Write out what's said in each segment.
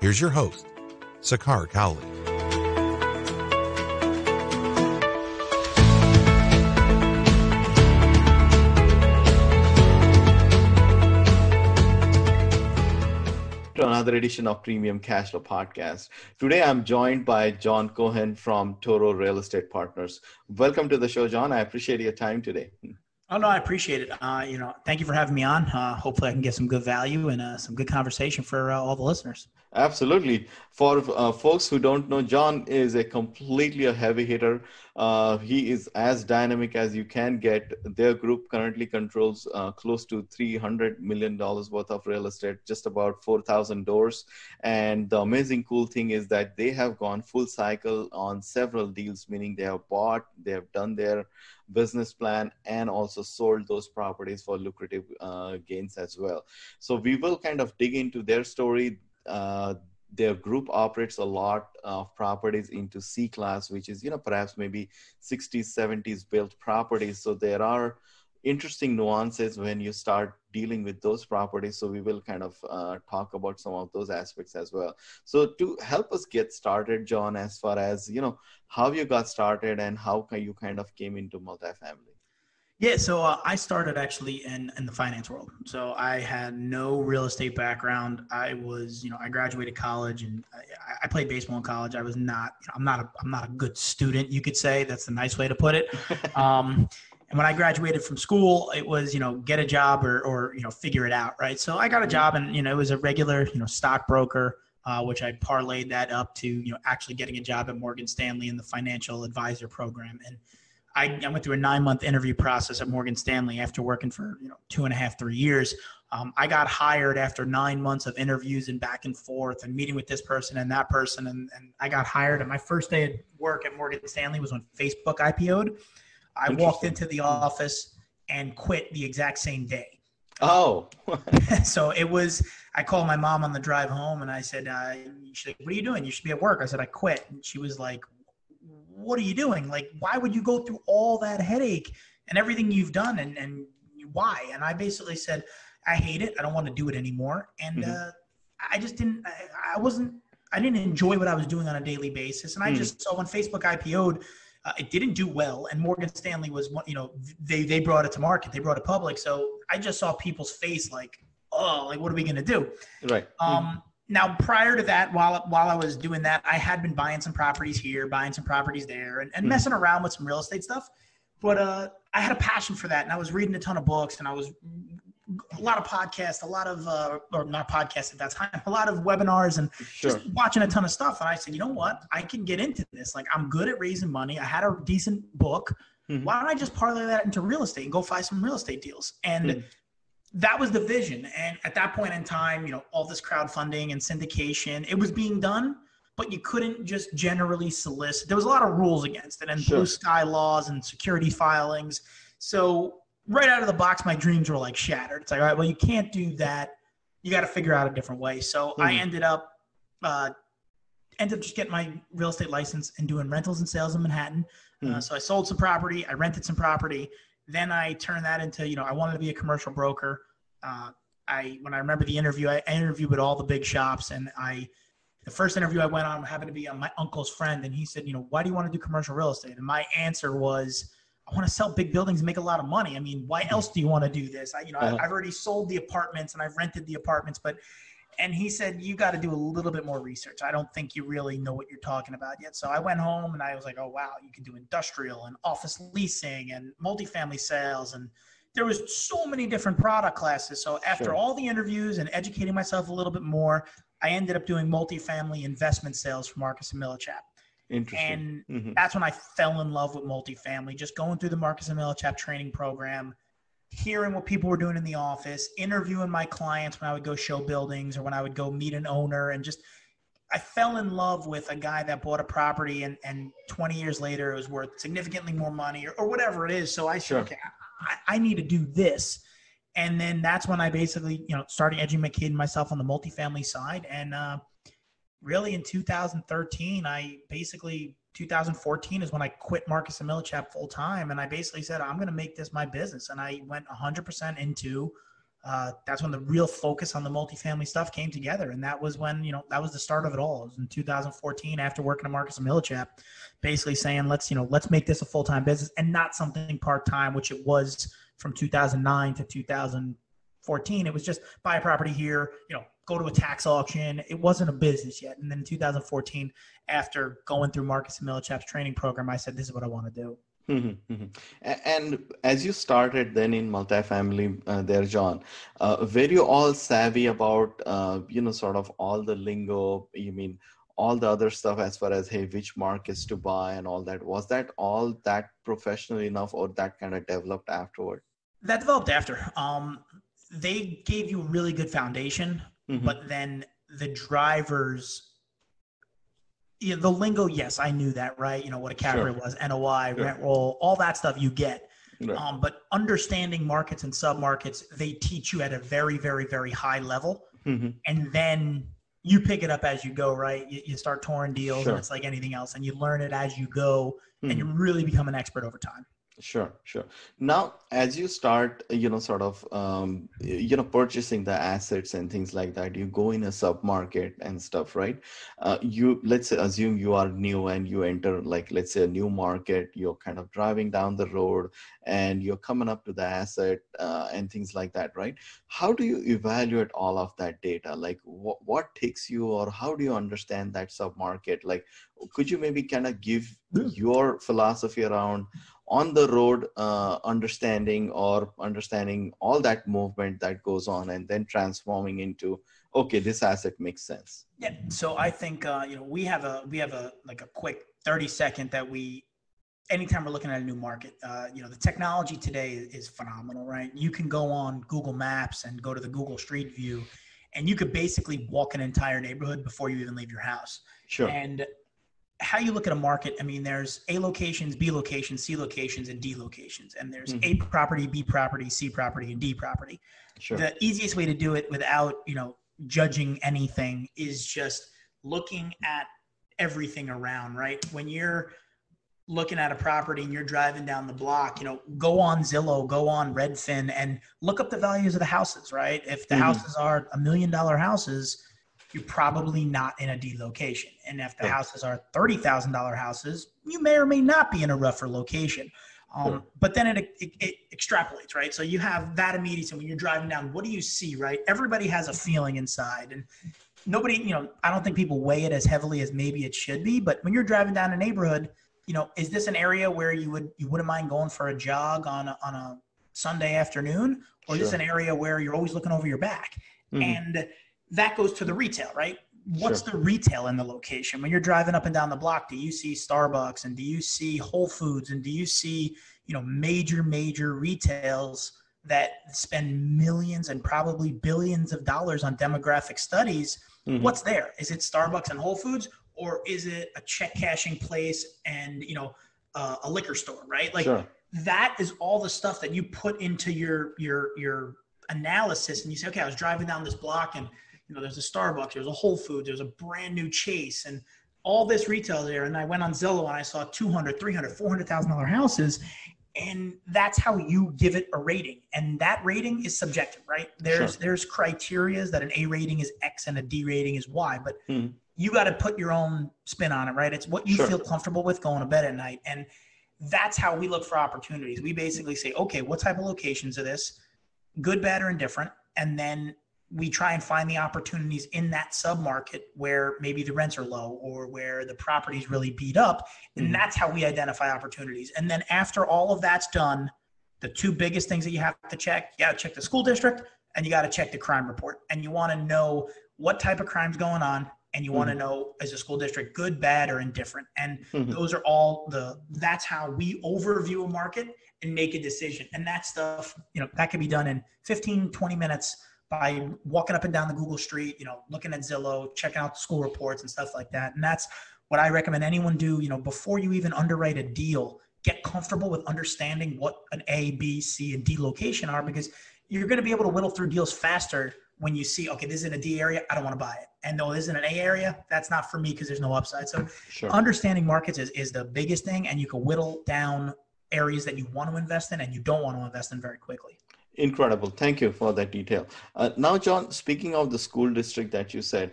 Here's your host, Sakar Cowley. to another edition of Premium Cashflow Podcast. Today I'm joined by John Cohen from Toro Real Estate Partners. Welcome to the show, John. I appreciate your time today. Oh no, I appreciate it. Uh, you know, thank you for having me on. Uh, hopefully, I can get some good value and uh, some good conversation for uh, all the listeners. Absolutely. For uh, folks who don't know, John is a completely a heavy hitter. Uh, he is as dynamic as you can get. Their group currently controls uh, close to $300 million worth of real estate, just about 4,000 doors. And the amazing cool thing is that they have gone full cycle on several deals, meaning they have bought, they have done their business plan, and also sold those properties for lucrative uh, gains as well. So we will kind of dig into their story uh, their group operates a lot of properties into C class, which is, you know, perhaps maybe 60s, 70s built properties. So there are interesting nuances when you start dealing with those properties. So we will kind of uh, talk about some of those aspects as well. So to help us get started, John, as far as, you know, how you got started and how you kind of came into multifamily. Yeah, so uh, I started actually in, in the finance world. So I had no real estate background. I was, you know, I graduated college and I, I played baseball in college. I was not, you know, I'm not a, I'm not a good student, you could say. That's the nice way to put it. Um, and when I graduated from school, it was, you know, get a job or, or, you know, figure it out, right? So I got a job and, you know, it was a regular, you know, stockbroker, uh, which I parlayed that up to, you know, actually getting a job at Morgan Stanley in the financial advisor program. And I, I went through a nine month interview process at Morgan Stanley after working for you know two and a half three years. Um, I got hired after nine months of interviews and back and forth and meeting with this person and that person, and, and I got hired. And my first day at work at Morgan Stanley was when Facebook IPO'd. I walked into the office and quit the exact same day. Oh, so it was. I called my mom on the drive home and I said, uh, "She's like, what are you doing? You should be at work." I said, "I quit." And she was like, what are you doing? Like, why would you go through all that headache and everything you've done and, and why? And I basically said, I hate it. I don't want to do it anymore. And mm-hmm. uh, I just didn't, I, I, wasn't, I didn't enjoy what I was doing on a daily basis. And I mm just saw when Facebook IPO'd, uh, it didn't do well. And Morgan Stanley was one, you know, they, they brought it to market, they brought it public. So I just saw people's face like, oh, like, what are we going to do? Right. Um, mm now prior to that while while i was doing that i had been buying some properties here buying some properties there and, and mm messing around with some real estate stuff. But uh, i had a passion for that and i was reading a ton of books and i was a lot of podcasts a lot of uh, or not podcasts at that time a lot of webinars and sure. just watching a ton of stuff. And i said you know what? I can get into this. Like i'm good at raising money. I had a decent book. Mm-hmm. why don't i just parlay that into real estate and go find some real estate deals? And mm that was the vision. And at that point in time, you know, all this crowdfunding and syndication, it was being done, but you couldn't just generally solicit. There was a lot of rules against it and sure. blue sky laws and security filings. So right out of the box, my dreams were like shattered. It's like, all right, well, you can't do that. You got to figure out a different way. So mm. I hmm. ended up, uh, ended up just getting my real estate license and doing rentals and sales in Manhattan. Mm. Uh, hmm. so I sold some property, I rented some property, then I turned that into, you know, I wanted to be a commercial broker. Uh, I when I remember the interview, I interviewed with all the big shops, and I the first interview I went on happened to be on my uncle's friend, and he said, you know, why do you want to do commercial real estate? And my answer was, I want to sell big buildings and make a lot of money. I mean, why else do you want to do this? I, you know, uh-huh. I've already sold the apartments and I've rented the apartments, but and he said you got to do a little bit more research. I don't think you really know what you're talking about yet. So i went home and i was like oh wow you can do industrial and office leasing and multifamily sales. And there was so many different product classes. So after sure. all the interviews and educating myself a little bit more i ended up doing multifamily investment sales for marcus and millichap. And mm-hmm. that's when i fell in love with multifamily just going through the marcus and millichap training program hearing what people were doing in the office, interviewing my clients when I would go show buildings or when I would go meet an owner and just I fell in love with a guy that bought a property and, and 20 years later it was worth significantly more money or, or whatever it is. So I said, sure. okay, I, I, need to do this. And then that's when I basically, you know, started educating my kid and myself on the multifamily side. And uh, really in 2013, I basically 2014 is when I quit Marcus and Millichap full time. And I basically said, I'm going to make this my business. And I went 100% into uh, that's when the real focus on the multifamily stuff came together. And that was when, you know, that was the start of it all. It was in 2014 after working at Marcus and Millichap, basically saying, let's, you know, let's make this a full-time business and not something part-time, which it was from 2009 to 2014. It was just buy a property here, you know, go to a tax auction. It wasn't a business yet. And then in 2014, after going through Marcus and Millichap's training program, I said, this is what I want to do. Mm-hmm, mm-hmm. And as you started then in multifamily uh, there, John, uh, were you all savvy about, uh, you know, sort of all the lingo, you mean all the other stuff as far as, hey, which markets to buy and all that? Was that all that professional enough or that kind of developed afterward? That developed after. Um, they gave you a really good foundation, mm-hmm. but then the drivers you know, the lingo, yes, I knew that, right? You know what a cap rate was, NOI, sure. rent roll, all that stuff you get. Right. Um, but understanding markets and submarkets, they teach you at a very, very, very high level, mm-hmm. and then you pick it up as you go, right? You, you start touring deals, sure. and it's like anything else, and you learn it as you go, mm-hmm. and you really become an expert over time. Sure, sure. Now, as you start, you know, sort of, um, you know, purchasing the assets and things like that, you go in a sub market and stuff, right? Uh, you let's assume you are new and you enter, like, let's say, a new market. You're kind of driving down the road and you're coming up to the asset uh, and things like that, right? How do you evaluate all of that data? Like, what what takes you, or how do you understand that sub market? Like, could you maybe kind of give your philosophy around on the road uh, understanding or understanding all that movement that goes on and then transforming into okay this asset makes sense. Yeah so i think uh, you know we have a we have a like a quick 30 second that we anytime we're looking at a new market uh, you know the technology today is phenomenal right? You can go on google maps and go to the google street view and you could basically walk an entire neighborhood before you even leave your house. Sure. And how you look at a market, I mean, there's A locations, B locations, C locations, and D locations. And there's mm-hmm. A property, B property, C property, and D property. Sure. The easiest way to do it without, you know, judging anything is just looking at everything around, right? When you're looking at a property and you're driving down the block, you know, go on Zillow, go on Redfin and look up the values of the houses, right? If the mm-hmm. houses are a million dollar houses, you're probably not in a D location. And if the yeah. houses are $30,000 houses, you may or may not be in a rougher location. Um. But then it, it, it, extrapolates, right? So you have that immediacy when you're driving down. What do you see, right? Everybody has a feeling inside, and nobody, you know, I don't think people weigh it as heavily as maybe it should be. But when you're driving down a neighborhood, you know, is this an area where you would you wouldn't mind going for a jog on a, on a Sunday afternoon, or sure. is this an area where you're always looking over your back? Mm-hmm. And that goes to the retail, right? What's sure. the retail in the location? When you're driving up and down the block, do you see Starbucks and do you see Whole Foods and do you see, you know, major, major retails that spend millions and probably billions of dollars on demographic studies? Mm-hmm. What's there? Is it Starbucks and Whole Foods or is it a check cashing place and, you know, uh, a liquor store, right? Like sure. that is all the stuff that you put into your, your, your analysis and you say, okay, I was driving down this block and you know, there's a Starbucks, there's a Whole Foods, there's a brand new Chase, and all this retail there. And I went on Zillow and I saw 200, 300, 400,000 dollar houses. And that's how you give it a rating. And that rating is subjective, right? There's sure. there's criterias that an A rating is X and a D rating is Y, but hmm. you got to put your own spin on it, right? It's what you sure. feel comfortable with going to bed at night. And that's how we look for opportunities. We basically say, okay, what type of locations are this? Good, bad, or indifferent? And then we try and find the opportunities in that submarket where maybe the rents are low or where the property's really beat up. And mm-hmm. that's how we identify opportunities. And then after all of that's done, the two biggest things that you have to check, you got to check the school district and you got to check the crime report. And you want to know what type of crime's going on and you mm-hmm. want to know as a school district good, bad, or indifferent. And mm-hmm. those are all the that's how we overview a market and make a decision. And that stuff, you know, that can be done in 15, 20 minutes by walking up and down the Google Street, you know, looking at Zillow, checking out the school reports and stuff like that. And that's what I recommend anyone do, you know, before you even underwrite a deal, get comfortable with understanding what an A, B, C, and D location are because you're going to be able to whittle through deals faster when you see, okay, this is in a D area, I don't want to buy it. And no, this is in an A area, that's not for me because there's no upside. So sure. understanding markets is, is the biggest thing, and you can whittle down areas that you want to invest in and you don't want to invest in very quickly. Incredible. Thank you for that detail. Uh, now, John, speaking of the school district that you said,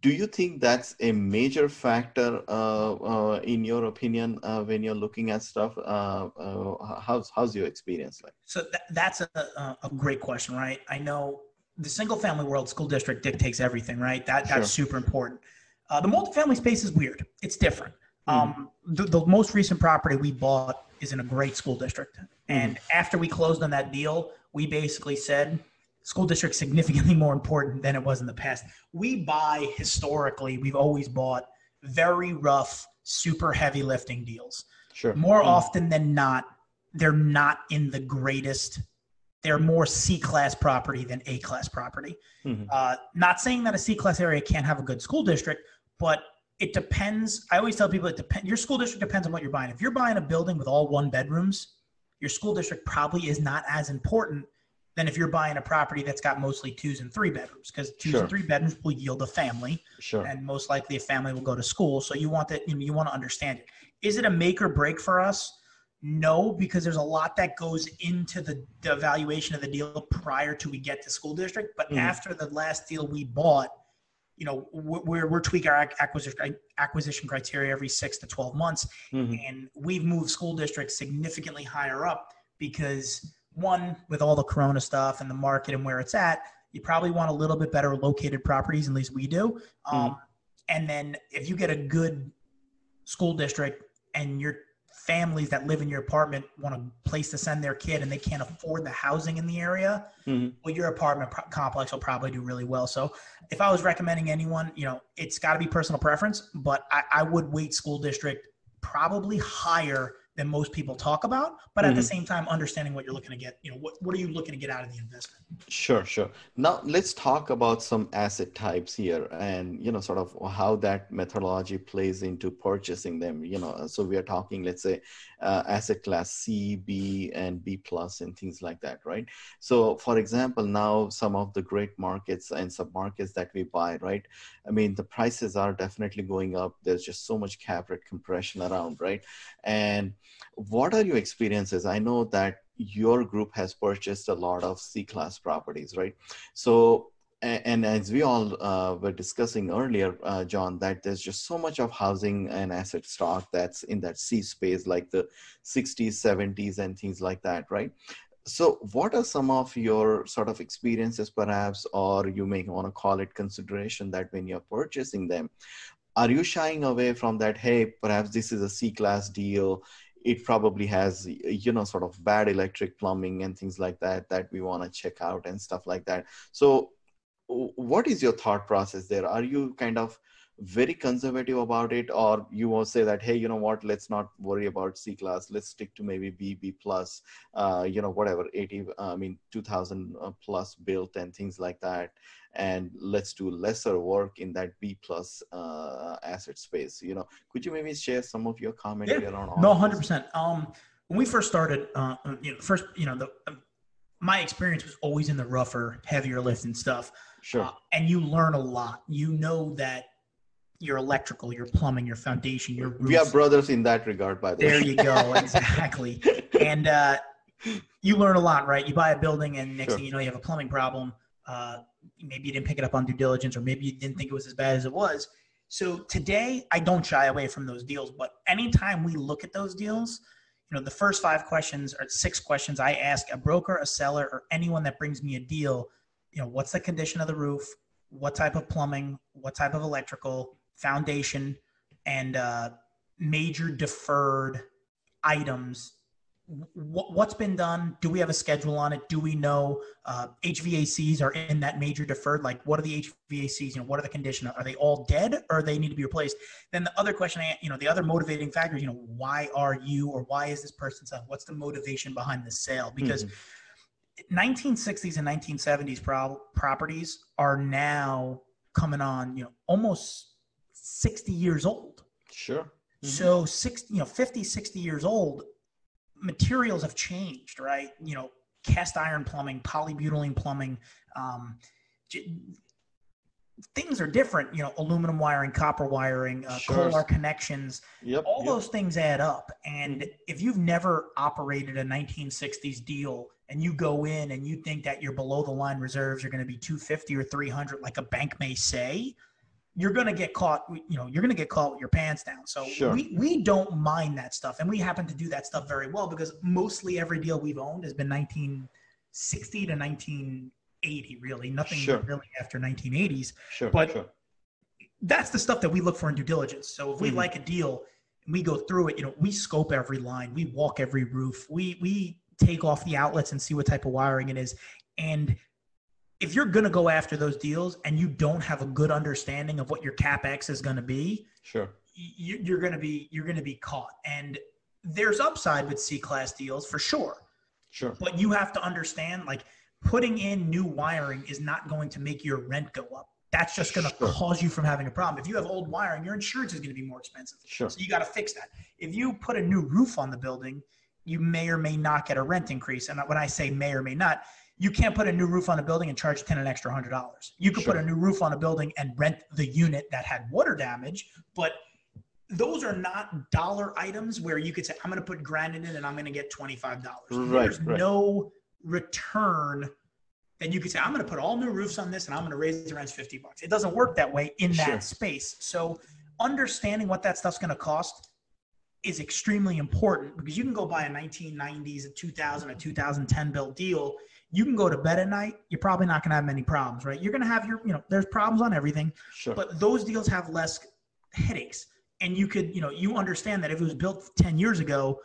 do you think that's a major factor uh, uh, in your opinion uh, when you're looking at stuff uh, uh, how's, how's your experience like so th- that's a, a great question right i know the single family world school district dictates everything right that that's sure. super important uh, the multifamily space is weird it's different. Um, the, the, most recent property we bought is in a great school district and mm-hmm. after we closed on that deal we basically said school district significantly more important than it was in the past. We buy historically, we've always bought very rough, super heavy lifting deals. Sure. More mm-hmm. often than not, they're not in the greatest. They're more C class property than A class property. Mm-hmm. Uh, not saying that a C class area can't have a good school district, but it depends. I always tell people it depends. Your school district depends on what you're buying. If you're buying a building with all one bedrooms, your school district probably is not as important than if you're buying a property that's got mostly twos and three bedrooms because twos sure. and three bedrooms will yield a family sure. and most likely a family will go to school so you want that you, know, you want to understand it is it a make or break for us no because there's a lot that goes into the, the evaluation of the deal prior to we get to school district but mm. after the last deal we bought you know we're, we're tweaking our acquisition acquisition criteria every six to 12 months mm-hmm. and we've moved school districts significantly higher up because one with all the corona stuff and the market and where it's at you probably want a little bit better located properties at least we do mm-hmm. um, and then if you get a good school district and your families that live in your apartment want a place to send their kid and they can't afford the housing in the area mm-hmm. well your apartment pro- complex will probably do really well so if i was recommending anyone you know it's got to be personal preference but I, I would weight school district probably higher than most people talk about but mm-hmm. at the mm-hmm. same time understanding what you're looking to get you know what, what are you looking to get out of the investment? Sure sure. Now let's talk about some asset types here and you know sort of how that methodology plays into purchasing them you know. So we are talking let's say uh, asset class c b and b plus and things like that right? So for example now some of the great markets and sub markets that we buy right? I mean the prices are definitely going up. There's just so much cap rate compression around right? And what are your experiences? I know that your group has purchased a lot of C class properties, right? So, and, as we all uh, were discussing earlier, uh, John, that there's just so much of housing and asset stock that's in that C space, like the 60s, 70s, and things like that, right? So, what are some of your sort of experiences, perhaps, or you may want to call it consideration that when you're purchasing them, are you shying away from that? Hey, perhaps this is a C class deal it probably has you know sort of bad electric plumbing and things like that that we want to check out and stuff like that. So what is your thought process there? Are you kind of very conservative about it? Or you will say that hey you know what? Let's not worry about c class. Let's stick to maybe b b plus uh, you know whatever 80 uh, i mean 2000 uh, plus built and things like that and let's do lesser work in that b plus uh, asset space you know could you maybe share some of your comment yeah. around no 100% um when we first started uh you know first you know the um, my experience was always in the rougher heavier lifting stuff sure uh, and you learn a lot you know that your electrical, your plumbing, your foundation, your roofs. We are brothers in that regard, by the there way. There you go, exactly. and uh, you learn a lot, right? You buy a building, and next sure. thing you know, you have a plumbing problem. Uh, maybe you didn't pick it up on due diligence, or maybe you didn't think it was as bad as it was. So today, I don't shy away from those deals. But anytime we look at those deals, you know, the first five questions or six questions I ask a broker, a seller, or anyone that brings me a deal. You know, what's the condition of the roof? What type of plumbing? What type of electrical? foundation and uh, major deferred items what's been done? Do we have a schedule on it? Do we know uh, hvacs are in that major deferred? Like what are the hvacs you know what are the condition are they all dead or they need to be replaced? Then the other question I, you know the other motivating factors you know why are you or why is this person selling? What's the motivation behind the sale? Because mm-hmm. 1960s and 1970s pro- properties are now coming on, you know, almost 60 years old. Sure. Mm-hmm. So 60, you know, 50, 60 years old, materials have changed, right? You know, cast iron plumbing, polybutylene plumbing, um, things are different. You know, aluminum wiring, copper wiring, uh, sure. Kohler connections. Yep, all yep. those things add up. And if you've never operated a 1960s deal and you go in and you think that your below the line reserves are going to be 250 or 300, like a bank may say, you're going to get caught you know you're going to get caught with your pants down so sure. we, we don't mind that stuff and we happen to do that stuff very well because mostly every deal we've owned has been 1960 to 1980 really nothing sure. really after 1980s sure but sure. that's the stuff that we look for in due diligence so if we Mhm. like a deal and we go through it you know we scope every line we walk every roof we we take off the outlets and see what type of wiring it is and if you're going to go after those deals and you don't have a good understanding of what your capex is going to be, sure you, you're going to be you're going to be caught. And there's upside with C class deals for sure, sure but you have to understand like putting in new wiring is not going to make your rent go up. That's just going to Sure. cause you from having a problem. If you have old wiring, your insurance is going to be more expensive. sure So you got to fix that. If you put a new roof on the building, you may or may not get a rent increase. And when I say may or may not, you can't put a new roof on a building and charge tenant an extra hundred dollars. You could put a new roof on a building and rent the unit that had water damage, but those are not dollar items where you could say, I'm going to put granite in and I'm going to get $25. Right, There's right. no return that you could say, I'm going to put all new roofs on this and I'm going to raise the rents 50 bucks. It doesn't work that way in that Sure. space. So understanding what that stuff's going to cost is extremely important because you can go buy a 1990s, a 2000, a 2010 built deal. You can go to bed at night. You're probably not going to have many problems, right? You're going to have your, you know, there's problems on everything, sure but those deals have less headaches. And you could, you know, you understand that if it was built 10 years ago,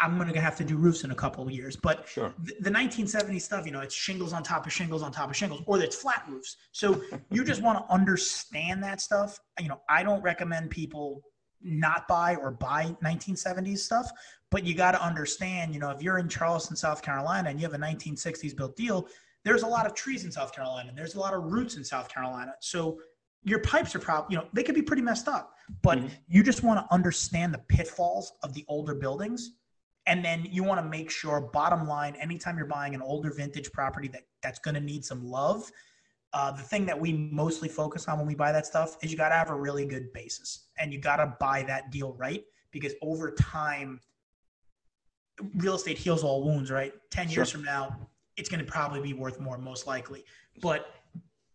I'm going to have to do roofs in a couple of years. But sure the, the 1970s stuff, you know, it's shingles on top of shingles on top of shingles, or it's flat roofs. So you just want to understand that stuff. You know, I don't recommend people not buy or buy 1970s stuff, but you got to understand, you know, if you're in Charleston, South Carolina, and you have a 1960s built deal, there's a lot of trees in South Carolina, and there's a lot of roots in South Carolina. So your pipes are probably, you know, they could be pretty messed up, but Mhm. you just want to understand the pitfalls of the older buildings and then you want to make sure bottom line anytime you're buying an older vintage property that that's going to need some love uh, the thing that we mostly focus on when we buy that stuff is you got to have a really good basis and you got to buy that deal right because over time real estate heals all wounds right 10 years Sure. from now it's going to probably be worth more most likely but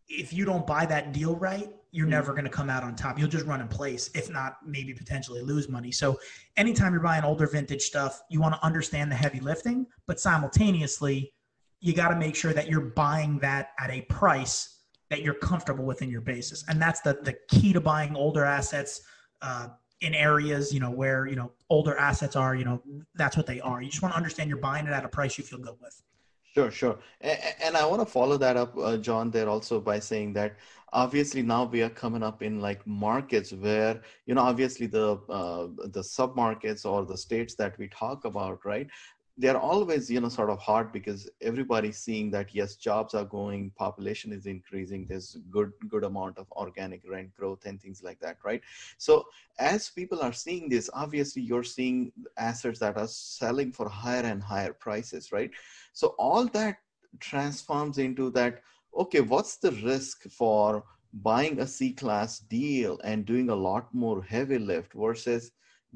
if you don't buy that deal right you're Mhm. never going to come out on top you'll just run in place if not maybe potentially lose money so anytime you're buying older vintage stuff, you want to understand the heavy lifting, but simultaneously, you got to make sure that you're buying that at a price that you're comfortable with in your basis. And that's the, the key to buying older assets uh, in areas, you know, where, you know, older assets are, you know, that's what they are. You just want to understand you're buying it at a price you feel good with. Sure, sure. And I want to follow that up, uh, John, there also by saying that obviously now we are coming up in like markets where, you know, obviously the uh, the submarkets or the states that we talk about, right? They're always, you know, sort of hard because everybody's seeing that yes, jobs are going, population is increasing, there's good good amount of organic rent growth and things like that, right? So as people are seeing this, obviously you're seeing assets that are selling for higher and higher prices, right? So all that transforms into that, okay, what's the risk for buying a C class deal and doing a lot more heavy lift versus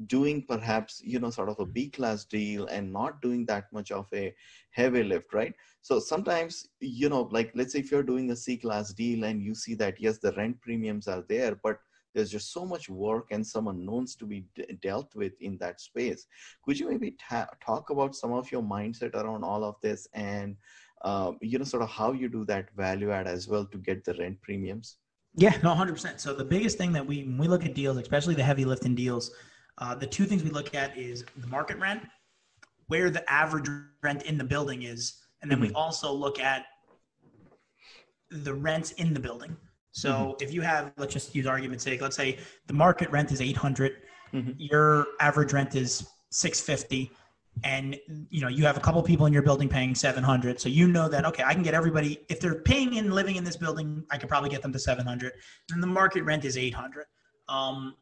doing perhaps, you know, sort of a B class deal and not doing that much of a heavy lift, right? So sometimes, you know, like let's say if you're doing a C class deal and you see that, yes, the rent premiums are there, but there's just so much work and some unknowns to be dealt with in that space. Could you maybe ta- talk about some of your mindset around all of this and um, you know sort of how you do that value add as well to get the rent premiums? Yeah, no, hundred percent. So the biggest thing that we when we look at deals, especially the heavy lifting deals, uh, the two things we look at is the market rent, where the average rent in the building is, and then we also look at the rents in the building. So if you have, let's just use argument's sake, let's say the market rent is eight hundred, Mhm. your average rent is six fifty. and you know you have a couple people in your building paying 700 so you know that okay i can get everybody if they're paying and living in this building i could probably get them to 700 and the market rent is 800 um,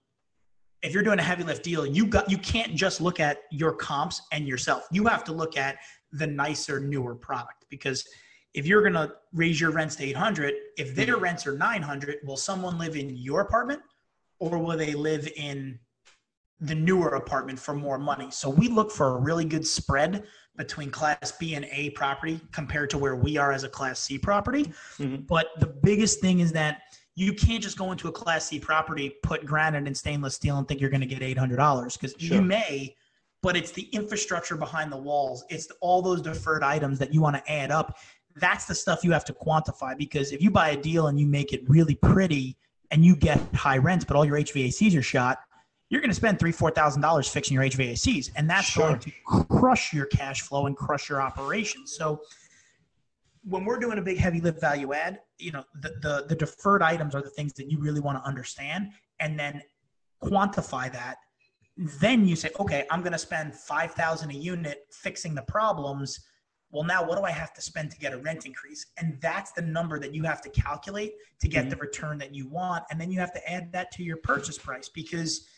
if you're doing a heavy lift deal you got you can't just look at your comps and yourself you have to look at the nicer newer product because if you're going to raise your rents to 800 if their mm-hmm. rents are 900 will someone live in your apartment or will they live in the newer apartment for more money. So we look for a really good spread between class B and A property compared to where we are as a class C property. Mm-hmm. But the biggest thing is that you can't just go into a class C property, put granite and stainless steel and think you're going to get $800 because sure. you may, but it's the infrastructure behind the walls. It's all those deferred items that you want to add up. That's the stuff you have to quantify because if you buy a deal and you make it really pretty and you get high rents, but all your HVACs are shot, you're going to spend three, four thousand dollars fixing your HVACs, and that's sure. going to crush your cash flow and crush your operations. So when we're doing a big heavy lift value add, you know, the, the, the deferred items are the things that you really want to understand and then quantify that. Then you say, okay, I'm going to spend 5,000 a unit fixing the problems. Well, now what do I have to spend to get a rent increase? And that's the number that you have to calculate to get mm-hmm. the return that you want. And then you have to add that to your purchase price because –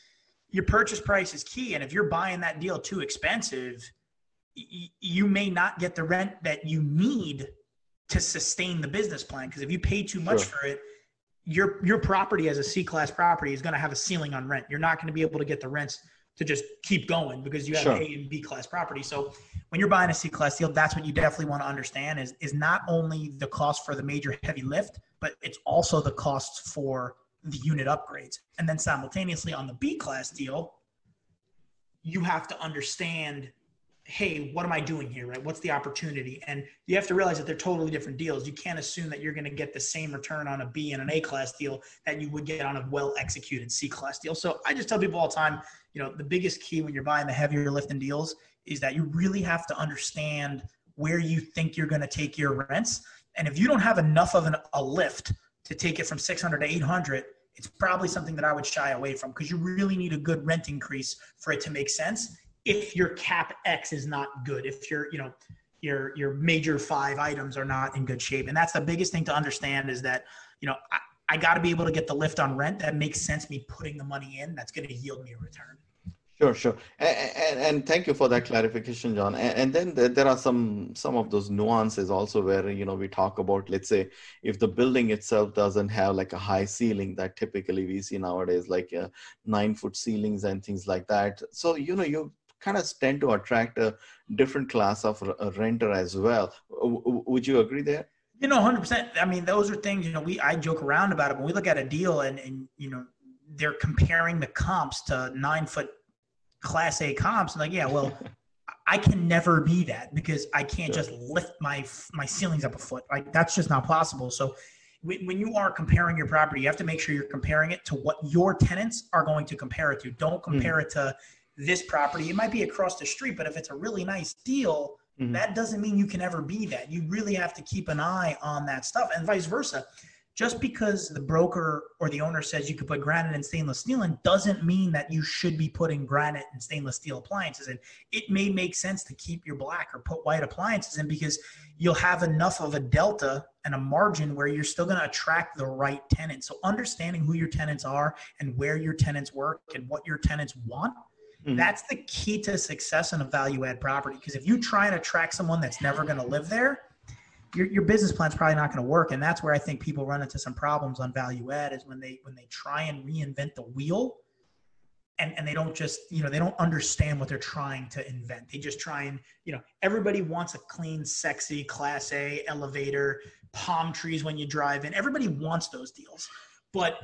your purchase price is key. And if you're buying that deal too expensive, y- you may not get the rent that you need to sustain the business plan. Because if you pay too much sure. for it, your your property as a C class property is going to have a ceiling on rent. You're not going to be able to get the rents to just keep going because you have sure. A and B class property. So when you're buying a C class deal, that's what you definitely want to understand is is not only the cost for the major heavy lift, but it's also the costs for the unit upgrades. And then simultaneously on the B class deal, you have to understand hey, what am I doing here, right? What's the opportunity? And you have to realize that they're totally different deals. You can't assume that you're going to get the same return on a B and an A class deal that you would get on a well executed C class deal. So I just tell people all the time, you know, the biggest key when you're buying the heavier lifting deals is that you really have to understand where you think you're going to take your rents. And if you don't have enough of an, a lift to take it from 600 to 800, it's probably something that I would shy away from because you really need a good rent increase for it to make sense. If your cap X is not good, if your you know your your major five items are not in good shape, and that's the biggest thing to understand is that you know I, I got to be able to get the lift on rent that makes sense. Me putting the money in that's going to yield me a return. Sure, sure, and, and, and, thank you for that clarification, John. And, and then there are some some of those nuances also where you know we talk about, let's say, if the building itself doesn't have like a high ceiling that typically we see nowadays, like uh, nine foot ceilings and things like that. So you know you kind of tend to attract a different class of a renter as well. Would you agree there? You know, hundred percent. I mean, those are things you know we I joke around about it when we look at a deal and and you know they're comparing the comps to nine foot class A comps. I'm like, yeah, well, I can never be that because I can't just lift my my ceilings up a foot. Like that's just not possible. So when you are comparing your property, you have to make sure you're comparing it to what your tenants are going to compare it to. Don't hmm. compare mm it to this property. It might be across the street, but if it's a really nice deal, mm that doesn't mean you can ever be that. You really have to keep an eye on that stuff and vice versa just because the broker or the owner says you could put granite and stainless steel in doesn't mean that you should be putting granite and stainless steel appliances in. It may make sense to keep your black or put white appliances in because you'll have enough of a delta and a margin where you're still going to attract the right tenants. So understanding who your tenants are and where your tenants work and what your tenants want. Mm-hmm. That's the key to success in a value add property. Because if you try and attract someone that's never going to live there, your, your business plan's probably not going to work and that's where i think people run into some problems on value add is when they when they try and reinvent the wheel and, and they don't just you know they don't understand what they're trying to invent they just try and you know everybody wants a clean sexy class a elevator palm trees when you drive in everybody wants those deals but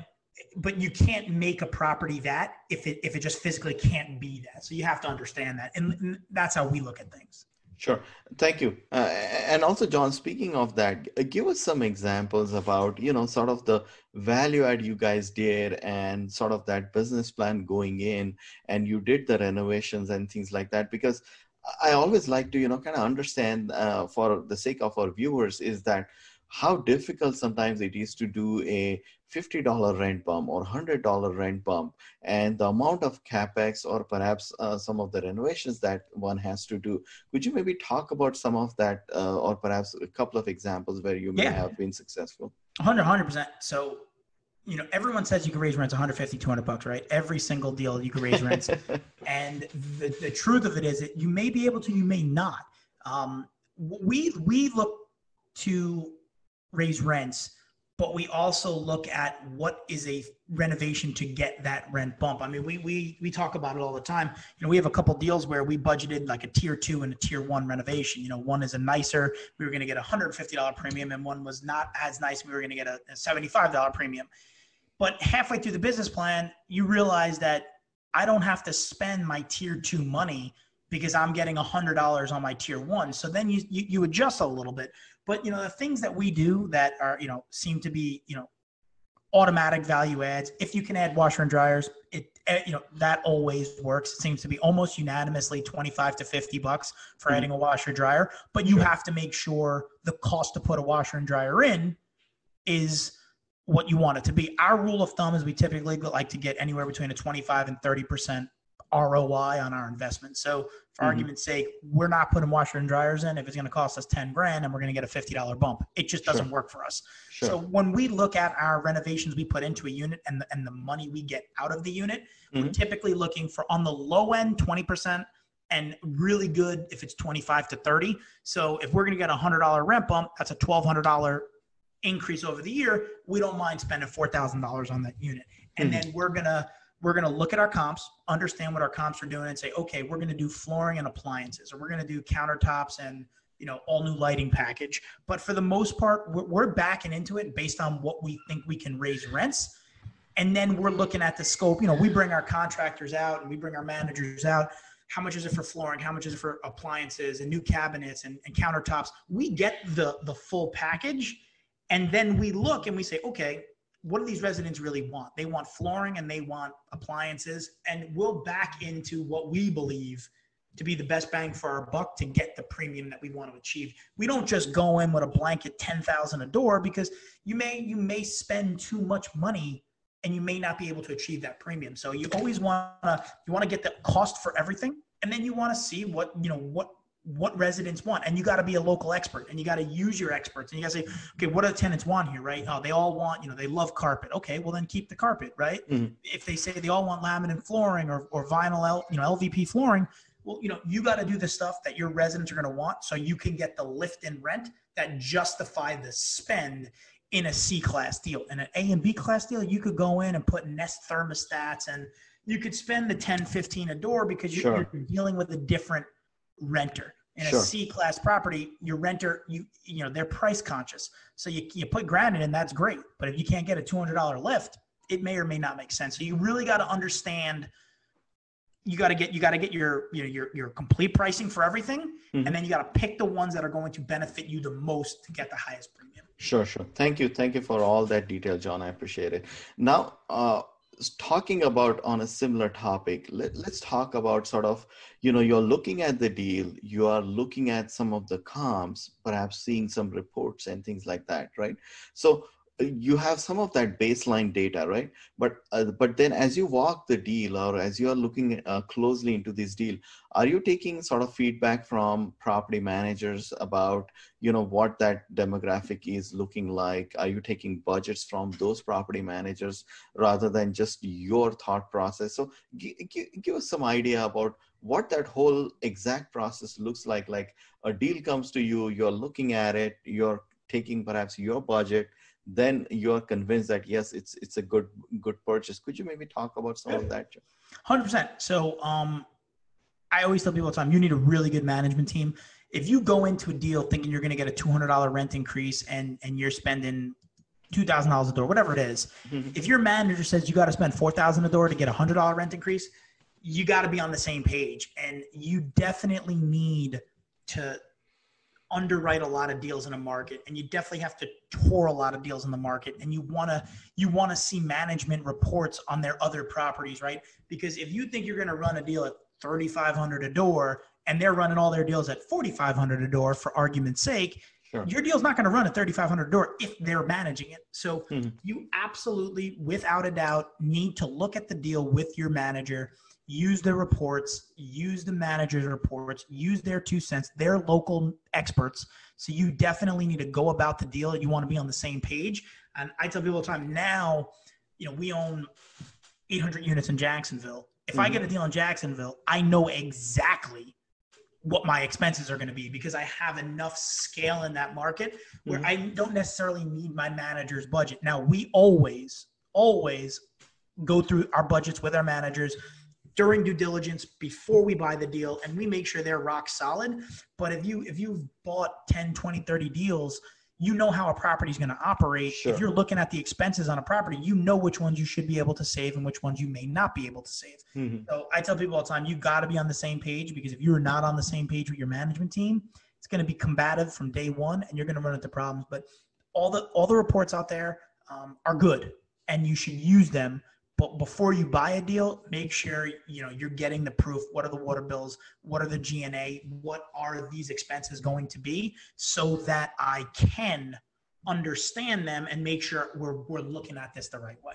but you can't make a property that if it if it just physically can't be that so you have to understand that and that's how we look at things Sure. Thank you. Uh, and also, John, speaking of that, give us some examples about, you know, sort of the value add you guys did and sort of that business plan going in and you did the renovations and things like that. Because I always like to, you know, kind of understand uh, for the sake of our viewers is that how difficult sometimes it is to do a $50 rent bump or $100 rent bump and the amount of capex or perhaps uh, some of the renovations that one has to do. Could you maybe talk about some of that uh, or perhaps a couple of examples where you may yeah. have been successful? 100 100% so you know everyone says you can raise rents 150 200 bucks right? Every single deal you can raise rents. And the, the truth of it is that you may be able to you may not. Um, we we look to raise rents but we also look at what is a renovation to get that rent bump. I mean, we we we talk about it all the time. You know, we have a couple deals where we budgeted like a tier two and a tier one renovation. You know, one is a nicer, we were going to get a hundred fifty dollar premium, and one was not as nice, we were going to get a, a seventy five dollar premium. But halfway through the business plan, you realize that I don't have to spend my tier two money because I'm getting a hundred dollars on my tier one. So then you, you you adjust a little bit. But you know, the things that we do that are, you know, seem to be, you know, automatic value adds. If you can add washer and dryers, it eh, you know that always works. It seems to be almost unanimously 25 to 50 bucks for mm-hmm. adding a washer dryer, but you sure. have to make sure the cost to put a washer and dryer in is what you want it to be. Our rule of thumb is we typically like to get anywhere between a 25 and 30 percent ROI on our investment. So, for mm-hmm. argument's sake, we're not putting washer and dryers in if it's going to cost us 10 grand and we're going to get a $50 bump. It just doesn't sure. work for us. Sure. So, when we look at our renovations we put into a unit and the, and the money we get out of the unit, mm-hmm. we're typically looking for on the low end 20% and really good if it's 25 to 30. So, if we're going to get a $100 rent bump, that's a $1,200 increase over the year. We don't mind spending $4,000 on that unit. And mm-hmm. then we're going to we're going to look at our comps, understand what our comps are doing, and say, okay, we're going to do flooring and appliances, or we're going to do countertops and you know all new lighting package. But for the most part, we're, backing into it based on what we think we can raise rents, and then we're looking at the scope. You know, we bring our contractors out and we bring our managers out. How much is it for flooring? How much is it for appliances and new cabinets and, and countertops? We get the the full package, and then we look and we say, okay, what do these residents really want? They want flooring and they want appliances, and we'll back into what we believe to be the best bang for our buck to get the premium that we want to achieve. We don't just go in with a blanket 10,000 a door because you may you may spend too much money and you may not be able to achieve that premium. So you always want to you want to get the cost for everything and then you want to see what, you know, what what residents want. And you got to be a local expert and you got to use your experts and you got to say okay what do the tenants want here right? Oh they all want you know they love carpet. Okay well then keep the carpet right? Mm-hmm. if they say they all want laminate flooring or, or vinyl L, you know lvp flooring well you know you got to do the stuff that your residents are going to want so you can get the lift in rent that justify the spend in a c class deal. In an a and b class deal you could go in and put nest thermostats and you could spend the 10 15 a door because you're, sure. you're dealing with a different renter. In sure. a C class property, your renter, you you know, they're price conscious. So you, you put granite in, that's great. But if you can't get a two hundred dollar lift, it may or may not make sense. So you really got to understand you got to get you got to get your you know your your complete pricing for everything mm-hmm. and then you got to pick the ones that are going to benefit you the most to get the highest premium sure sure thank you thank you for all that detail john i appreciate it now uh, talking about on a similar topic let, us talk about sort of you know you're looking at the deal you are looking at some of the comps perhaps seeing some reports and things like that right? So you have some of that baseline data right? But uh, but then as you walk the deal or as you are looking uh, closely into this deal are you taking sort of feedback from property managers about you know what that demographic is looking like? Are you taking budgets from those property managers rather than just your thought process? So g- g- give us some idea about what that whole exact process looks like. Like a deal comes to you you're looking at it you're taking perhaps your budget then you're convinced that yes it's it's a good good purchase. Could you maybe talk about some of that 100% so um i always tell people all the time you need a really good management team. If you go into a deal thinking you're going to get a $200 rent increase and and you're spending $2000 a door whatever it is, mm-hmm. if your manager says you got to spend 4000 a door to get a $100 rent increase you got to be on the same page. And you definitely need to underwrite a lot of deals in a market and you definitely have to tour a lot of deals in the market and you want to you want to see management reports on their other properties right because if you think you're going to run a deal at 3500 a door and they're running all their deals at 4500 a door for argument's sake Sure. Your deal's not going to run at 3,500 door if they're managing it. So mm-hmm. you absolutely, without a doubt, need to look at the deal with your manager, use the reports, use the manager's reports, use their two cents, their local experts. So you definitely need to go about the deal. You want to be on the same page. And I tell people all the time now, you know, we own 800 units in Jacksonville. If mm-hmm. I get a deal in Jacksonville, I know exactly what my expenses are going to be because I have enough scale in that market where mm-hmm. I don't necessarily need my manager's budget. Now, we always, always go through our budgets with our managers during due diligence before we buy the deal and we make sure they're rock solid. But if you if you've bought 10, 20, 30 deals you know how a property is going to operate. Sure. If you're looking at the expenses on a property, you know which ones you should be able to save and which ones you may not be able to save. Mm-hmm. So I tell people all the time, you've got to be on the same page because if you're not on the same page with your management team, it's going to be combative from day one, and you're going to run into problems. But all the all the reports out there um, are good, and you should use them but before you buy a deal, make sure you know you're getting the proof. What are the water bills? What are the G&A? What are these expenses going to be so that I can understand them and make sure we're we're looking at this the right way.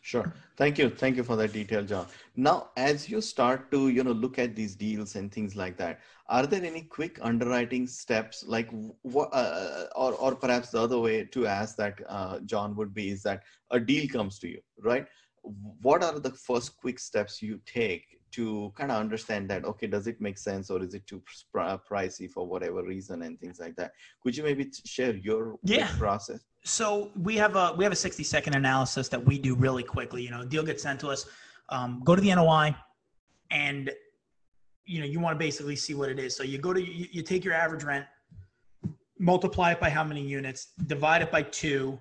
Sure. Thank you. Thank you for that detail, John. Now, as you start to, you know, look at these deals and things like that, are there any quick underwriting steps like what, uh, or, or perhaps the other way to ask that, uh, John, would be is that a deal comes to you, right? What are the first quick steps you take to kind of understand that okay does it make sense or is it too pricey for whatever reason and things like that? Could you maybe share your yeah. process? So we have a we have a 60 second analysis that we do really quickly. You know deal gets sent to us um, go to the noi and you know you want to basically see what it is. So you go to you, you take your average rent multiply it by how many units divide it by two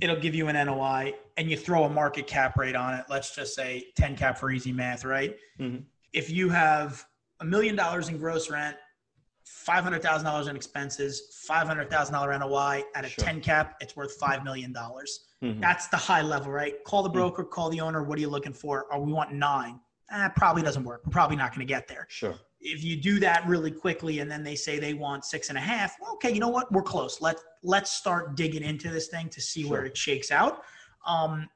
it'll give you an NOI and you throw a market cap rate on it. Let's just say 10 cap for easy math, right? Mm-hmm. If you have a million dollars in gross rent, $500,000 in expenses, $500,000 NOI at a sure. 10 cap, it's worth $5 million. Mm-hmm. That's the high level, right? Call the mm-hmm. broker, mm-hmm. call the owner. What are you looking for? Or we want nine. Eh, probably doesn't work. We're probably not going to get there. Sure if you do that really quickly and then they say they want six and a half, well, okay, you know what? We're close. Let let's start digging into this thing to see sure. where it shakes out. Um,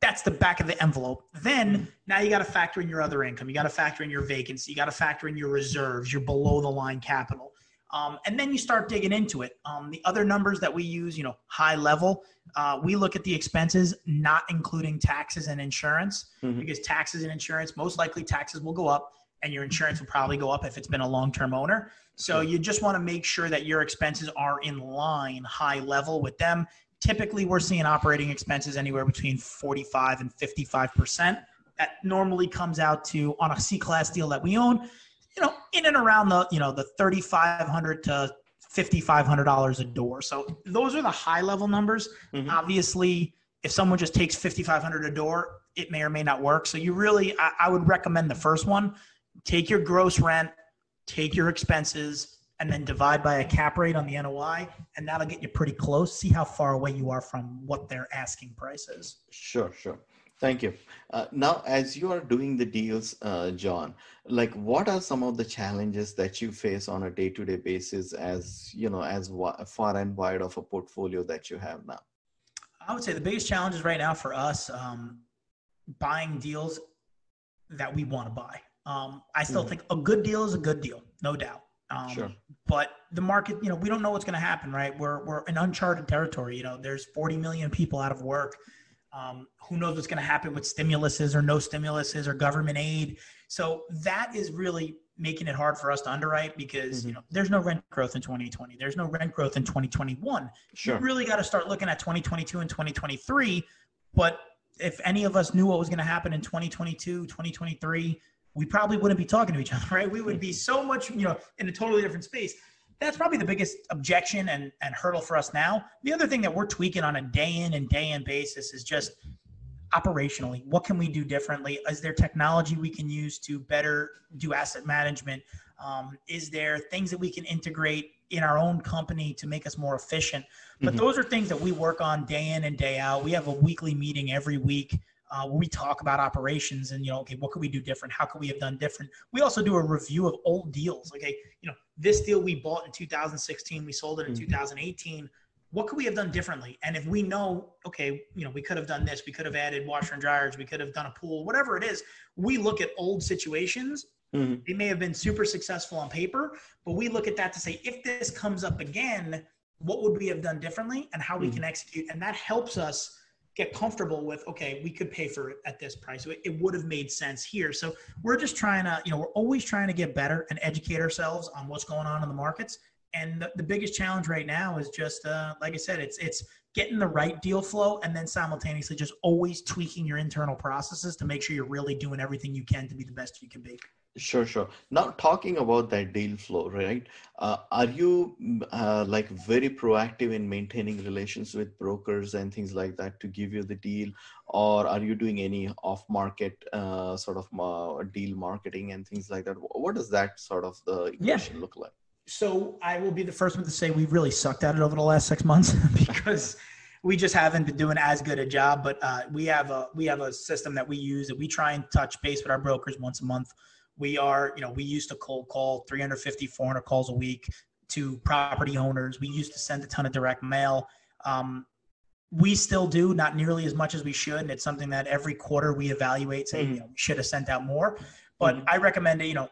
that's the back of the envelope. Then mm-hmm. now you got to factor in your other income. You got to factor in your vacancy. You got to factor in your reserves, your below the line capital. Um, and then you start digging into it. Um, the other numbers that we use, you know, high level, uh, we look at the expenses, not including taxes and insurance, mm-hmm. because taxes and insurance, most likely taxes will go up and your insurance will probably go up if it's been a long-term owner. So you just want to make sure that your expenses are in line, high level with them. Typically, we're seeing operating expenses anywhere between 45 and 55 percent. That normally comes out to on a C-class deal that we own, you know, in and around the you know the 3,500 to 5,500 dollars a door. So those are the high-level numbers. Mm-hmm. Obviously, if someone just takes 5,500 a door, it may or may not work. So you really, I, I would recommend the first one take your gross rent, take your expenses, and then divide by a cap rate on the NOI, and that'll get you pretty close. See how far away you are from what their asking price is. Sure, sure. Thank you. Uh, now, as you are doing the deals, uh, John, like what are some of the challenges that you face on a day-to-day basis, as you know, as far and wide of a portfolio that you have now? I would say the biggest challenges right now for us um, buying deals that we want to buy. Um, I still mm. think a good deal is a good deal, no doubt. Um, sure. But the market, you know, we don't know what's going to happen, right? We're we're in uncharted territory. You know, there's 40 million people out of work. Um, who knows what's going to happen with stimuluses or no stimuluses or government aid? So that is really making it hard for us to underwrite because mm-hmm. you know there's no rent growth in 2020. There's no rent growth in 2021. Sure. You really got to start looking at 2022 and 2023. But if any of us knew what was going to happen in 2022, 2023 we probably wouldn't be talking to each other, right? We would be so much, you know, in a totally different space. That's probably the biggest objection and, and hurdle for us now. The other thing that we're tweaking on a day in and day in basis is just operationally. What can we do differently? Is there technology we can use to better do asset management? Um, is there things that we can integrate in our own company to make us more efficient? But mm-hmm. those are things that we work on day in and day out. We have a weekly meeting every week uh, where we talk about operations and you know okay what could we do different how could we have done different we also do a review of old deals okay you know this deal we bought in 2016, we sold it in mm-hmm. 2018. What could we have done differently? And if we know, okay, you know, we could have done this, we could have added washer and dryers, we could have done a pool, whatever it is, we look at old situations. Mm-hmm. They may have been super successful on paper, but we look at that to say, if this comes up again, what would we have done differently and how we mm-hmm. can execute? And that helps us get comfortable with okay we could pay for it at this price. It, it would have made sense here. So we're just trying to you know we're always trying to get better and educate ourselves on what's going on in the markets. And the, the biggest challenge right now is just uh, like i said it's it's getting the right deal flow and then simultaneously just always tweaking your internal processes to make sure you're really doing everything you can to be the best you can be Sure, sure. Now, talking about that deal flow, right? Uh, are you uh, like very proactive in maintaining relations with brokers and things like that to give you the deal, or are you doing any off-market uh, sort of uh, deal marketing and things like that? What does that sort of the equation yeah. look like? So I will be the first one to say we've really sucked at it over the last six months because we just haven't been doing as good a job. But uh, we have a we have a system that we use that we try and touch base with our brokers once a month we are, you know, we used to cold call 350, 400 calls a week to property owners. We used to send a ton of direct mail. Um, we still do, not nearly as much as we should. And it's something that every quarter we evaluate, say, mm-hmm. you know, we should have sent out more. But mm-hmm. I recommend it, you know,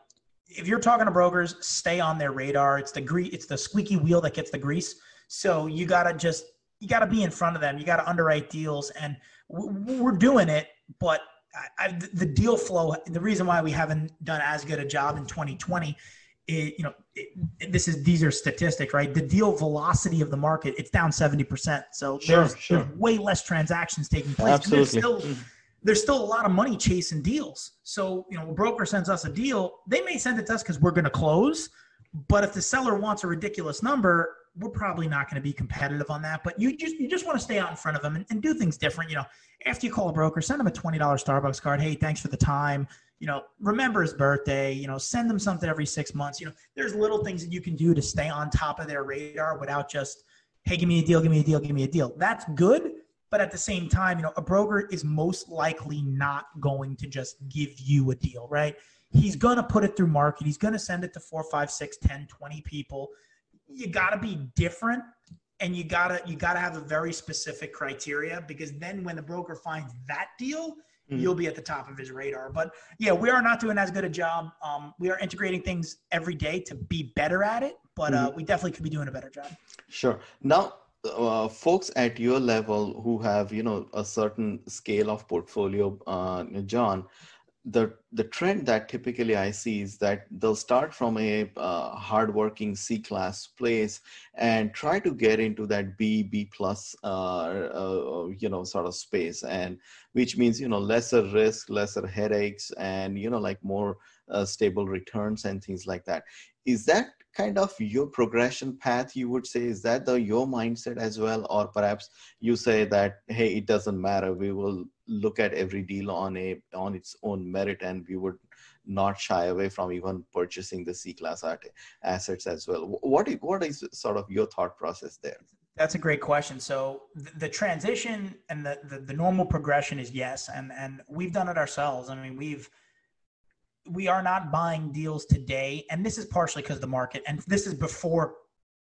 if you're talking to brokers, stay on their radar. It's the gre- it's the squeaky wheel that gets the grease. So you gotta just you gotta be in front of them. You gotta underwrite deals, and we're doing it. But I, the deal flow, the reason why we haven't done as good a job in 2020, it, you know, it, this is these are statistics, right? The deal velocity of the market, it's down 70%. So sure, there's, sure. there's way less transactions taking place. Absolutely. There's still, a lot of money chasing deals. So, you know, a broker sends us a deal, they may send it to us because we're going to close. But if the seller wants a ridiculous number, we're probably not going to be competitive on that. But you just you just want to stay out in front of them and, and do things different. You know, after you call a broker, send them a twenty dollars Starbucks card. Hey, thanks for the time. You know, remember his birthday. You know, send them something every six months. You know, there's little things that you can do to stay on top of their radar without just hey, give me a deal, give me a deal, give me a deal. That's good. But at the same time, you know, a broker is most likely not going to just give you a deal, right? He's going to put it through market. He's going to send it to four, five, six, 10, 20 people you got to be different and you got to you got to have a very specific criteria because then when the broker finds that deal mm-hmm. you'll be at the top of his radar but yeah we are not doing as good a job um, we are integrating things every day to be better at it but uh, mm-hmm. uh, we definitely could be doing a better job sure now uh, folks at your level who have you know a certain scale of portfolio uh, john the the trend that typically I see is that they'll start from a uh, hardworking C class place and try to get into that B B plus uh, uh, you know sort of space, and which means you know lesser risk, lesser headaches, and you know like more uh, stable returns and things like that. Is that kind of your progression path you would say is that the your mindset as well? Or perhaps you say that hey it doesn't matter. We will look at every deal on a on its own merit and we would not shy away from even purchasing the c class assets as well. What what is sort of your thought process there? That's a great question. So the transition and the, the, the normal progression is yes and and we've done it ourselves. I mean we've we are not buying deals today, and this is partially because the market, and this is before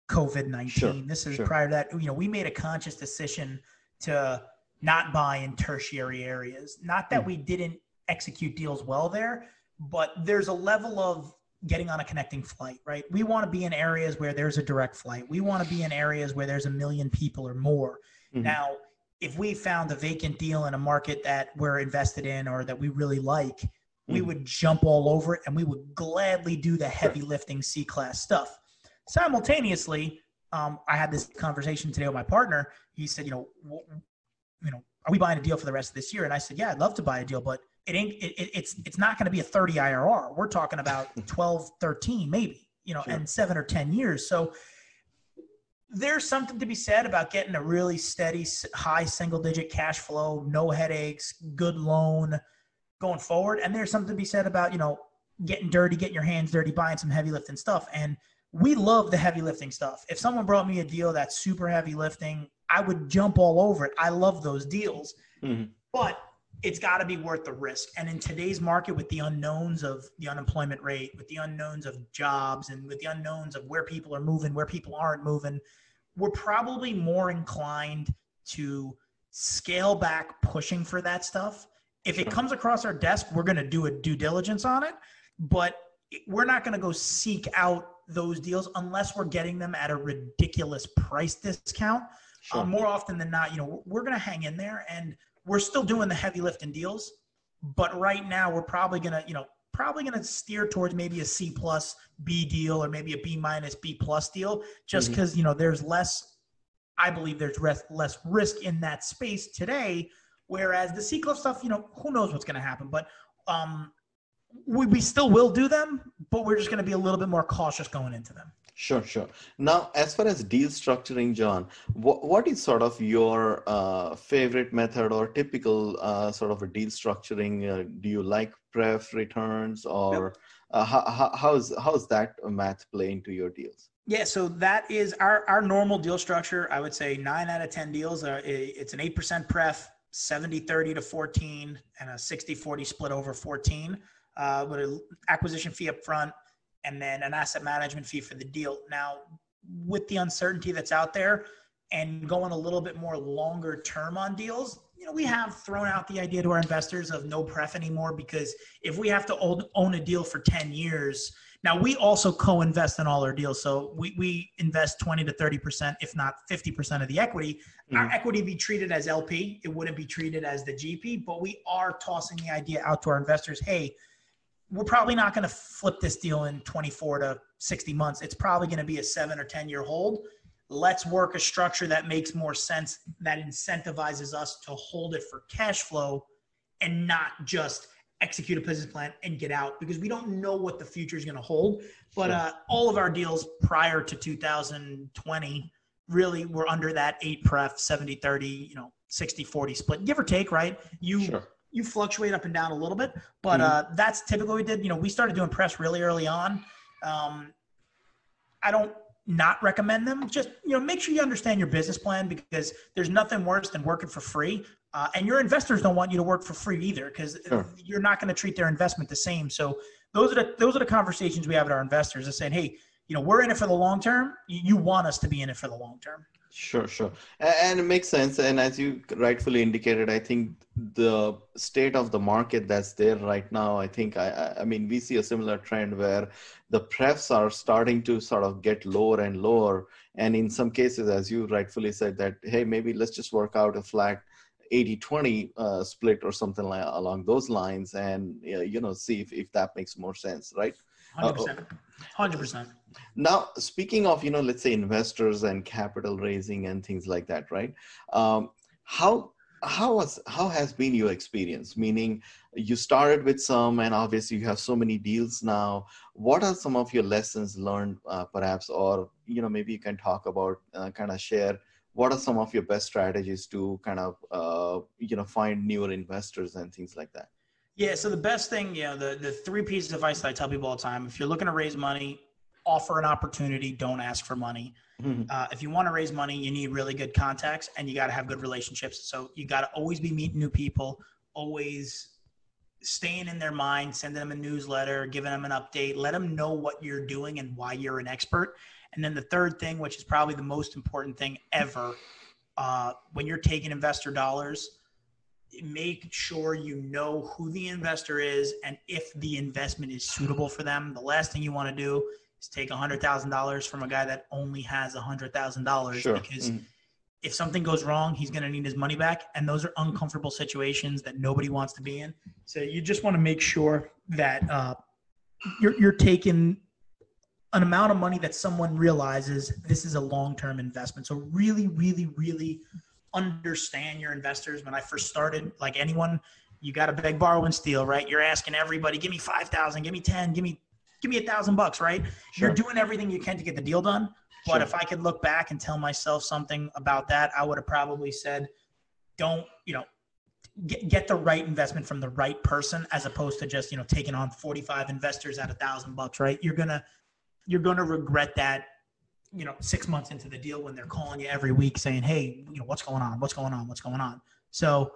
COVID nineteen. Sure, this is sure. prior to that. You know, we made a conscious decision to not buy in tertiary areas. Not that mm. we didn't execute deals well there, but there's a level of getting on a connecting flight, right? We want to be in areas where there's a direct flight. We want to be in areas where there's a million people or more. Mm-hmm. Now, if we found a vacant deal in a market that we're invested in or that we really like, we hmm. would jump all over it and we would gladly do the heavy lifting C class stuff. Simultaneously, um, I had this conversation today with my partner. He said, you know, w- you know, are we buying a deal for the rest of this year? And I said, yeah, I'd love to buy a deal, but it ain't, it, it, it's, it's not going to be a 30 IRR. We're talking about 12, 13, maybe, you know, sure. and seven or 10 years. So there's something to be said about getting a really steady, high single digit cash flow, no headaches, good loan, going forward. And there's something to be said about, you know, getting dirty, getting your hands dirty, buying some heavy lifting stuff. And we love the heavy lifting stuff. If someone brought me a deal that's super heavy lifting, I would jump all over it. I love those deals. Mm-hmm. But it's got to be worth the risk. And in today's market, with the unknowns of the unemployment rate, with the unknowns of jobs, and with the unknowns of where people are moving, where people aren't moving, we're probably more inclined to scale back pushing for that stuff. If it comes across our desk, we're going to do a due diligence on it, but we're not going to go seek out those deals unless we're getting them at a ridiculous price discount. Sure. Uh, more often than not, you know, we're going to hang in there and we're still doing the heavy lifting deals, but right now we're probably gonna, you know, probably gonna steer towards maybe a C plus B deal or maybe a B minus B plus deal, just because mm-hmm. you know there's less. I believe there's less risk in that space today. Whereas the C class stuff, you know, who knows what's going to happen, but um, we, we still will do them, but we're just going to be a little bit more cautious going into them. Sure, sure. Now, as far as deal structuring, John, what, what is sort of your uh, favorite method or typical uh, sort of a deal structuring? Uh, do you like pref returns or. Uh, how, how's, how's that math play into your deals? Yeah, so that is our, our normal deal structure. I would say nine out of 10 deals, are, it's an 8% pref, 70 30 to 14, and a 60 40 split over 14 uh, with an acquisition fee up front and then an asset management fee for the deal. Now, with the uncertainty that's out there and going a little bit more longer term on deals, you know, we have thrown out the idea to our investors of no pref anymore because if we have to own a deal for 10 years, now we also co-invest in all our deals. So we, we invest 20 to 30%, if not 50% of the equity. Mm-hmm. Our equity be treated as LP. It wouldn't be treated as the GP, but we are tossing the idea out to our investors. Hey, we're probably not going to flip this deal in 24 to 60 months. It's probably going to be a seven or 10 year hold. Let's work a structure that makes more sense, that incentivizes us to hold it for cash flow and not just execute a business plan and get out because we don't know what the future is going to hold. But uh, all of our deals prior to 2020 really were under that eight pref, 70 30, you know, 60 40 split, give or take, right? You. Sure you fluctuate up and down a little bit, but mm-hmm. uh, that's typically we did. You know, we started doing prefs really early on. Um, I don't not recommend them. Just you know, make sure you understand your business plan because there's nothing worse than working for free. Uh, and your investors don't want you to work for free either because sure. you're not going to treat their investment the same. So those are the those are the conversations we have with our investors. Of saying, hey, you know, we're in it for the long term. You want us to be in it for the long term. Sure, sure. And it makes sense. And as you rightfully indicated, I think the state of the market that's there right now, I think, I, I mean, we see a similar trend where the prefs are starting to sort of get lower and lower. And in some cases, as you rightfully said, that, hey, maybe let's just work out a flat 80 20 uh, split or something like along those lines and, you know, see if, if that makes more sense, right? 100%. 100%. Now, speaking of, you know, let's say investors and capital raising and things like that, right? Um, how how was how has been your experience meaning you started with some and obviously you have so many deals now what are some of your lessons learned uh, perhaps or you know maybe you can talk about uh, kind of share what are some of your best strategies to kind of uh, you know find newer investors and things like that yeah so the best thing you know the, the three pieces of advice that i tell people all the time if you're looking to raise money offer an opportunity, don't ask for money. Mm-hmm. Uh, if you want to raise money, you need really good contacts and you got to have good relationships. So you got to always be meeting new people, always staying in their mind, sending them a newsletter, giving them an update, let them know what you're doing and why you're an expert. And then the third thing, which is probably the most important thing ever, uh, when you're taking investor dollars, make sure you know who the investor is and if the investment is suitable for them. The last thing you want to do is take $100,000 from a guy that only has $100,000 sure. because mm-hmm. if something goes wrong, he's going to need his money back. And those are uncomfortable situations that nobody wants to be in. So you just want to make sure that uh, you're, you're taking an amount of money that someone realizes this is a long-term investment. So really, really, really understand your investors. When I first started, like anyone, you got to beg, borrow, and steal, right? You're asking everybody, give me 5,000, give me 10, give me give me a thousand bucks, right? Sure. You're doing everything you can to get the deal done. But sure. if I could look back and tell myself something about that, I would have probably said, don't, you know, get, get the right investment from the right person as opposed to just, you know, taking on 45 investors at a thousand bucks, right? You're going to, you're going to regret that, you know, six months into the deal when they're calling you every week saying, Hey, you know, what's going on? What's going on? What's going on? So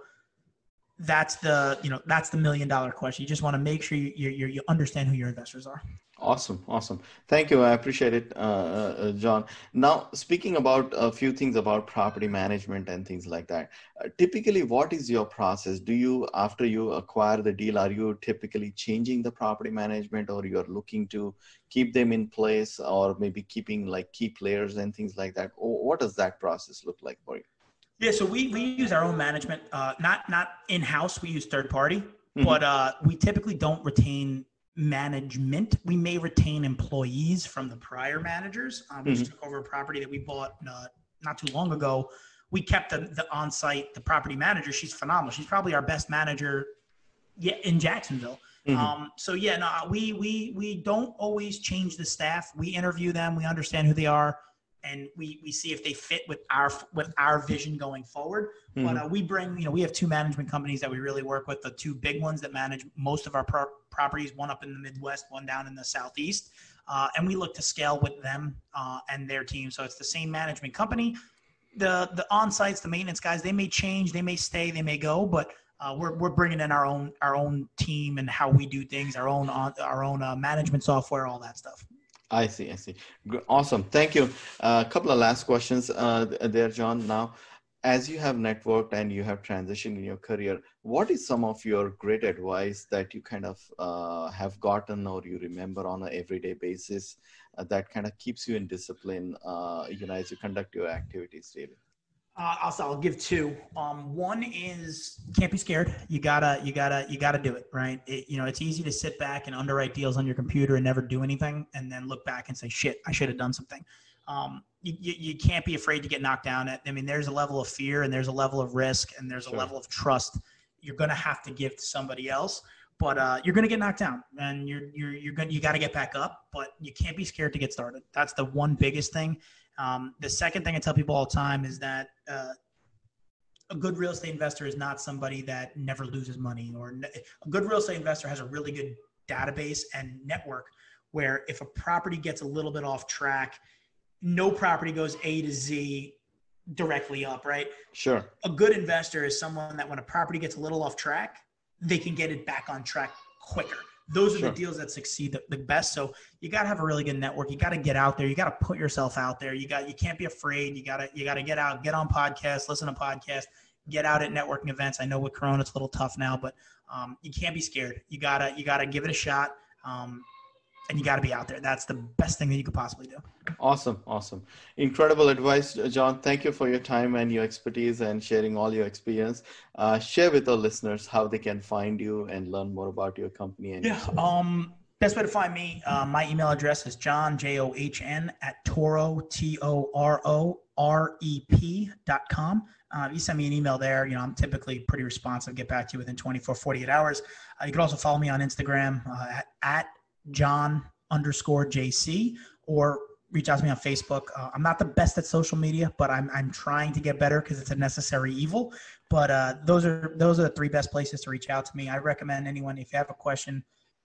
that's the you know that's the million dollar question. You just want to make sure you you, you understand who your investors are. Awesome, awesome. Thank you. I appreciate it, uh, uh, John. Now, speaking about a few things about property management and things like that. Uh, typically, what is your process? Do you, after you acquire the deal, are you typically changing the property management, or you're looking to keep them in place, or maybe keeping like key players and things like that? Or what does that process look like for you? Yeah, so we we use our own management, uh, not not in house. We use third party, mm-hmm. but uh, we typically don't retain management. We may retain employees from the prior managers. Um, we mm-hmm. took over a property that we bought uh, not too long ago. We kept the, the on-site, the property manager. She's phenomenal. She's probably our best manager yet in Jacksonville. Mm-hmm. Um, so yeah, no, we we we don't always change the staff. We interview them. We understand who they are and we we see if they fit with our with our vision going forward. Mm-hmm. But uh, we bring you know we have two management companies that we really work with. The two big ones that manage most of our pro- properties, one up in the Midwest, one down in the Southeast, uh, and we look to scale with them uh, and their team. So it's the same management company. The the on sites, the maintenance guys, they may change, they may stay, they may go, but uh, we're, we're bringing in our own our own team and how we do things, our own our own uh, management software, all that stuff. I see. I see. Awesome. Thank you. A uh, couple of last questions uh, there, John. Now, as you have networked and you have transitioned in your career, what is some of your great advice that you kind of uh, have gotten or you remember on an everyday basis uh, that kind of keeps you in discipline, uh, you know, as you conduct your activities daily? Uh, I'll, I'll give two. Um, one is can't be scared. You gotta, you gotta, you gotta do it, right? It, you know, it's easy to sit back and underwrite deals on your computer and never do anything, and then look back and say, "Shit, I should have done something." Um, you, you, you, can't be afraid to get knocked down. I mean, there's a level of fear and there's a level of risk and there's sure. a level of trust you're gonna have to give to somebody else. But uh, you're gonna get knocked down, and you're you're you're gonna you got to get back up. But you can't be scared to get started. That's the one biggest thing um, the second thing I tell people all the time is that uh, a good real estate investor is not somebody that never loses money, or ne- a good real estate investor has a really good database and network where if a property gets a little bit off track, no property goes A to Z directly up, right? Sure. A good investor is someone that when a property gets a little off track, they can get it back on track quicker those are sure. the deals that succeed the, the best. So you got to have a really good network. You got to get out there. You got to put yourself out there. You got you can't be afraid. You got to you got to get out, get on podcasts, listen to podcasts, get out at networking events. I know with Corona it's a little tough now, but um, you can't be scared. You gotta you gotta give it a shot. Um, and you got to be out there. That's the best thing that you could possibly do. Awesome, awesome, incredible advice, John. Thank you for your time and your expertise and sharing all your experience. Uh, share with our listeners how they can find you and learn more about your company. And yeah, um, best way to find me. Uh, my email address is john j o h n at toro t o r o r e p dot com. Uh, you send me an email there. You know, I'm typically pretty responsive. Get back to you within 24, 48 hours. Uh, you can also follow me on Instagram uh, at, at John underscore JC or reach out to me on Facebook. Uh, I'm not the best at social media, but I'm I'm trying to get better because it's a necessary evil. But uh, those are those are the three best places to reach out to me. I recommend anyone if you have a question,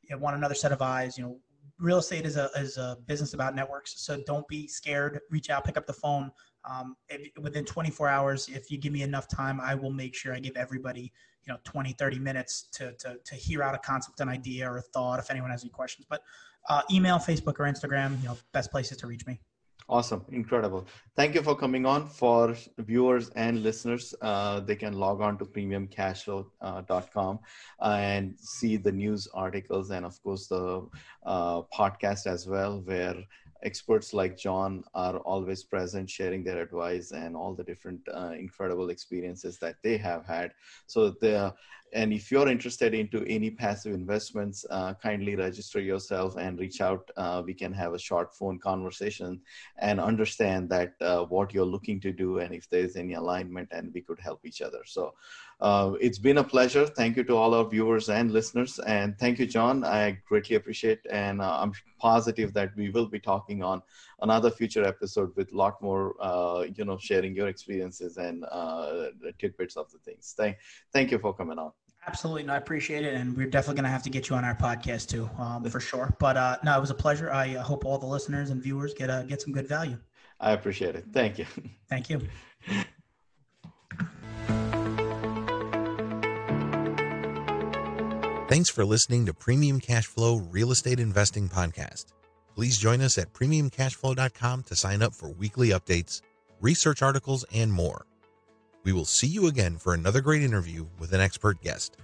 you want another set of eyes. You know, real estate is a is a business about networks, so don't be scared. Reach out, pick up the phone. Um, if, within 24 hours, if you give me enough time, I will make sure I give everybody you know 20 30 minutes to, to, to hear out a concept an idea or a thought if anyone has any questions. But uh, email facebook or instagram you know best places to reach me. Awesome. Incredible. Thank you for coming on. For viewers and listeners uh, they can log on to premiumcashflow.com uh, and see the news articles and of course the uh, podcast as well where experts like John are always present, sharing their advice and all the different uh, incredible experiences that they have had. So the and if you're interested into any passive investments, uh, kindly register yourself and reach out. Uh, we can have a short phone conversation and understand that uh, what you're looking to do and if there's any alignment and we could help each other. So uh, it's been a pleasure. Thank you to all our viewers and listeners. And thank you, John. I greatly appreciate and uh, I'm positive that we will be talking on another future episode with a lot more, uh, you know, sharing your experiences and tidbits of the things. Thank, thank you for coming on. Absolutely, no, I appreciate it, and we're definitely going to have to get you on our podcast too, um, for sure. But uh, no, it was a pleasure. I uh, hope all the listeners and viewers get uh, get some good value. I appreciate it. Thank you. Thank you. Thanks for listening to Premium Cash Flow Real Estate Investing Podcast. Please join us at premiumcashflow.com to sign up for weekly updates, research articles, and more. We will see you again for another great interview with an expert guest.